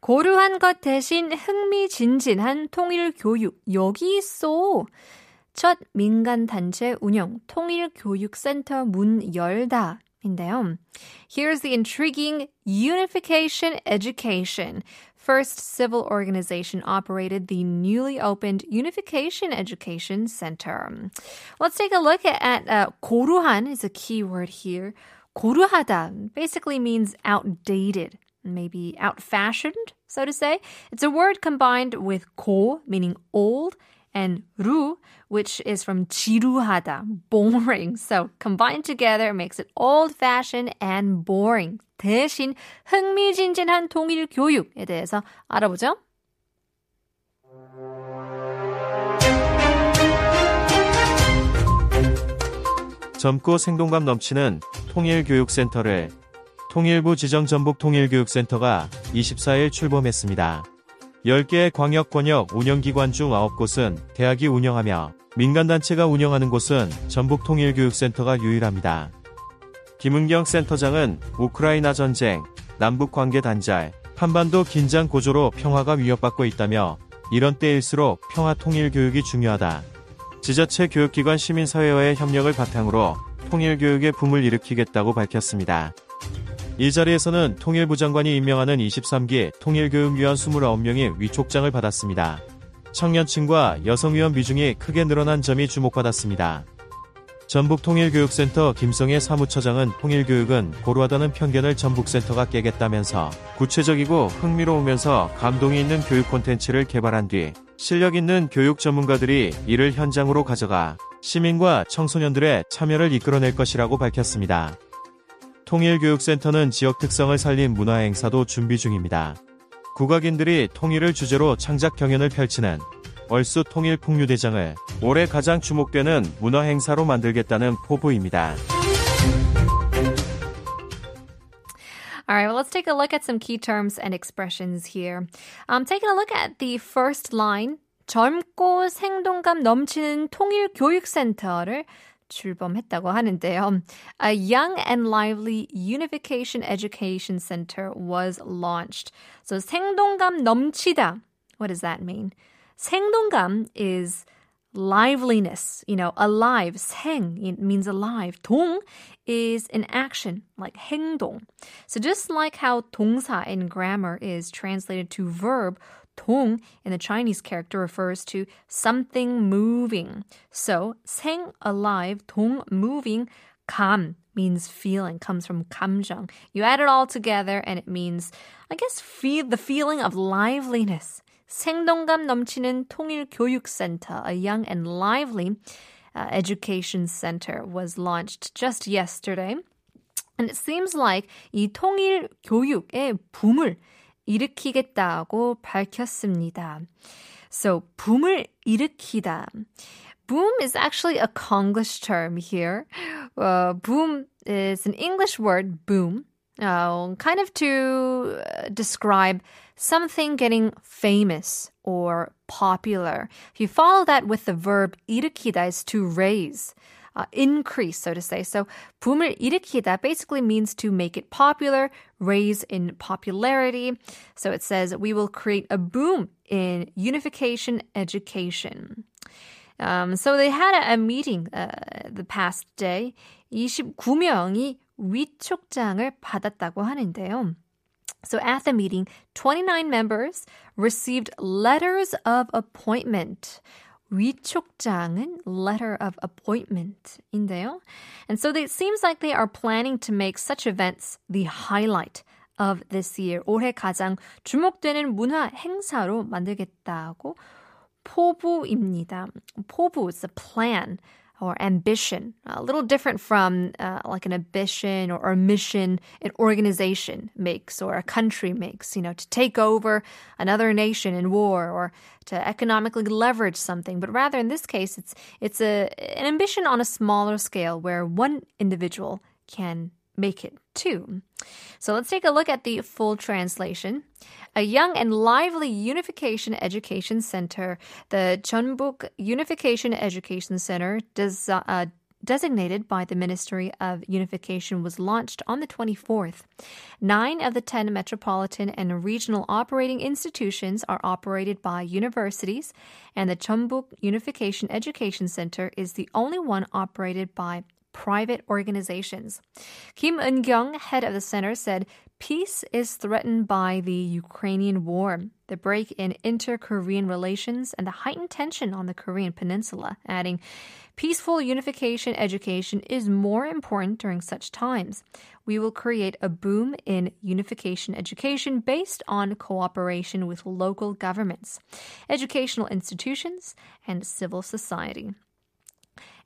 고루한 것 대신 흥미진진한 통일 교육 여기 있어. 첫 민간 단체 운영 통일교육센터 문 열다. 인데요. Here's the intriguing Unification Education. First civil organization operated the newly opened Unification Education Center. Let's take a look at uh, 고루한 is a key word here. 고루하다 basically means outdated, maybe out-fashioned, so to say. It's a word combined with 고, meaning old, and 루, which is from 지루하다, boring. So combined together makes it old-fashioned and boring. 대신 흥미진진한 통일 교육에 대해서 알아보죠. 젊고 생동감 넘치는 통일교육센터를 통일부 지정 전북 통일교육센터가 24일 출범했습니다. 10개의 광역 권역 운영기관 중 9곳은 대학이 운영하며 민간단체가 운영하는 곳은 전북 통일교육센터가 유일합니다. 김은경 센터장은 우크라이나 전쟁, 남북 관계 단절, 한반도 긴장 고조로 평화가 위협받고 있다며 이런 때일수록 평화 통일 교육이 중요하다. 지자체 교육기관 시민사회와의 협력을 바탕으로 통일 교육의 붐을 일으키겠다고 밝혔습니다. 이 자리에서는 통일부 장관이 임명하는 23기 통일교육위원 29명이 위촉장을 받았습니다. 청년층과 여성위원 비중이 크게 늘어난 점이 주목받았습니다. 전북통일교육센터 김성애 사무처장은 통일교육은 고루하다는 편견을 전북센터가 깨겠다면서 구체적이고 흥미로우면서 감동이 있는 교육 콘텐츠를 개발한 뒤 실력 있는 교육 전문가들이 이를 현장으로 가져가 시민과 청소년들의 참여를 이끌어낼 것이라고 밝혔습니다. 통일교육센터는 지역 특성을 살린 문화 행사도 준비 중입니다. 국악인들이 통일을 주제로 창작 경연을 펼치는 얼수 통일 풍류대장을 올해 가장 주목되는 문화 행사로 만들겠다는 포부입니다. All right, well, let's take a look at some key terms and expressions here. Um, taking a look at the first line, 젊고 생동감 넘치는 통일교육센터를 출범했다고 하는데요. A young and lively unification education center was launched. So 생동감 넘치다. What does that mean? 생동감 is liveliness, you know, alive, 생, it means alive. 동 is an action, like 행동. So just like how 동사 in grammar is translated to verb, 동 in the Chinese character refers to something moving. So 생, alive, 동, moving, 감 means feeling, comes from 감정. You add it all together and it means, I guess, feel the feeling of liveliness. 생동감 넘치는 통일교육센터, a young and lively uh, education center, was launched just yesterday. And it seems like 이 통일 교육의 붐을 일으키겠다고 밝혔습니다. So, 붐을 일으키다. Boom is actually a Konglish term here. Uh, boom is an English word, boom, uh, kind of to describe something getting famous or popular. If you follow that with the verb 일으키다 is to raise. Uh, increase, so to say. So, 붐을 일으키다 basically means to make it popular, raise in popularity. So it says we will create a boom in unification education. Um, so they had a, a meeting uh, the past day. 29명이 위촉장을 받았다고 하는데요. So at the meeting, 29 members received letters of appointment. 위촉장은 letter of appointment인데요. And so it seems like they are planning to make such events the highlight of this year. 올해 가장 주목되는 문화 행사로 만들겠다고 포부입니다. 포부 is a plan or ambition, a little different from uh, like an ambition or a mission an organization makes or a country makes, you know, to take over another nation in war or to economically leverage something. But rather, in this case, it's it's a an ambition on a smaller scale where one individual can make it too. So let's take a look at the full translation. A young and lively unification education center, the Jeonbuk Unification Education Center, does, uh, designated by the Ministry of Unification, was launched on the 24th. Nine of the 10 metropolitan and regional operating institutions are operated by universities, and the Jeonbuk Unification Education Center is the only one operated by private organizations. Kim Eun-kyung, head of the center, said peace is threatened by the Ukrainian war, the break in inter-Korean relations, and the heightened tension on the Korean peninsula, adding, Peaceful unification education is more important during such times. We will create a boom in unification education based on cooperation with local governments, educational institutions, and civil society.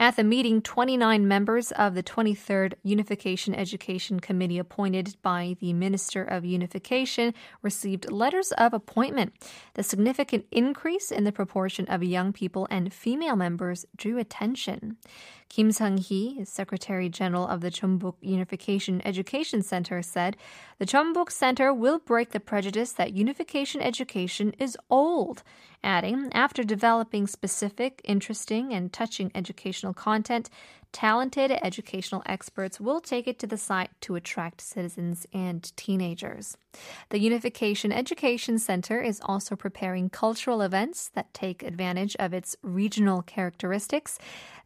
At the meeting, 29 members of the 23rd Unification Education Committee appointed by the Minister of Unification received letters of appointment. The significant increase in the proportion of young people and female members drew attention. Kim Sung-hee, Secretary General of the Jeonbuk Unification Education Center, said, "The Jeonbuk Center will break the prejudice that unification education is old." Adding, after developing specific, interesting, and touching educational content, talented educational experts will take it to the site to attract citizens and teenagers. The Unification Education Center is also preparing cultural events that take advantage of its regional characteristics.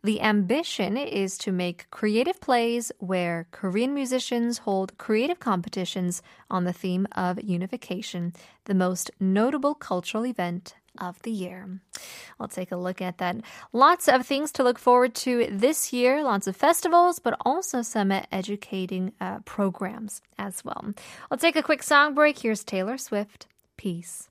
The ambition is to make creative plays where Korean musicians hold creative competitions on the theme of unification, the most notable cultural event of the year. I'll take a look at that. Lots of things to look forward to this year, lots of festivals, but also some educating uh, programs as well. I'll take a quick song break. Here's Taylor Swift. Peace.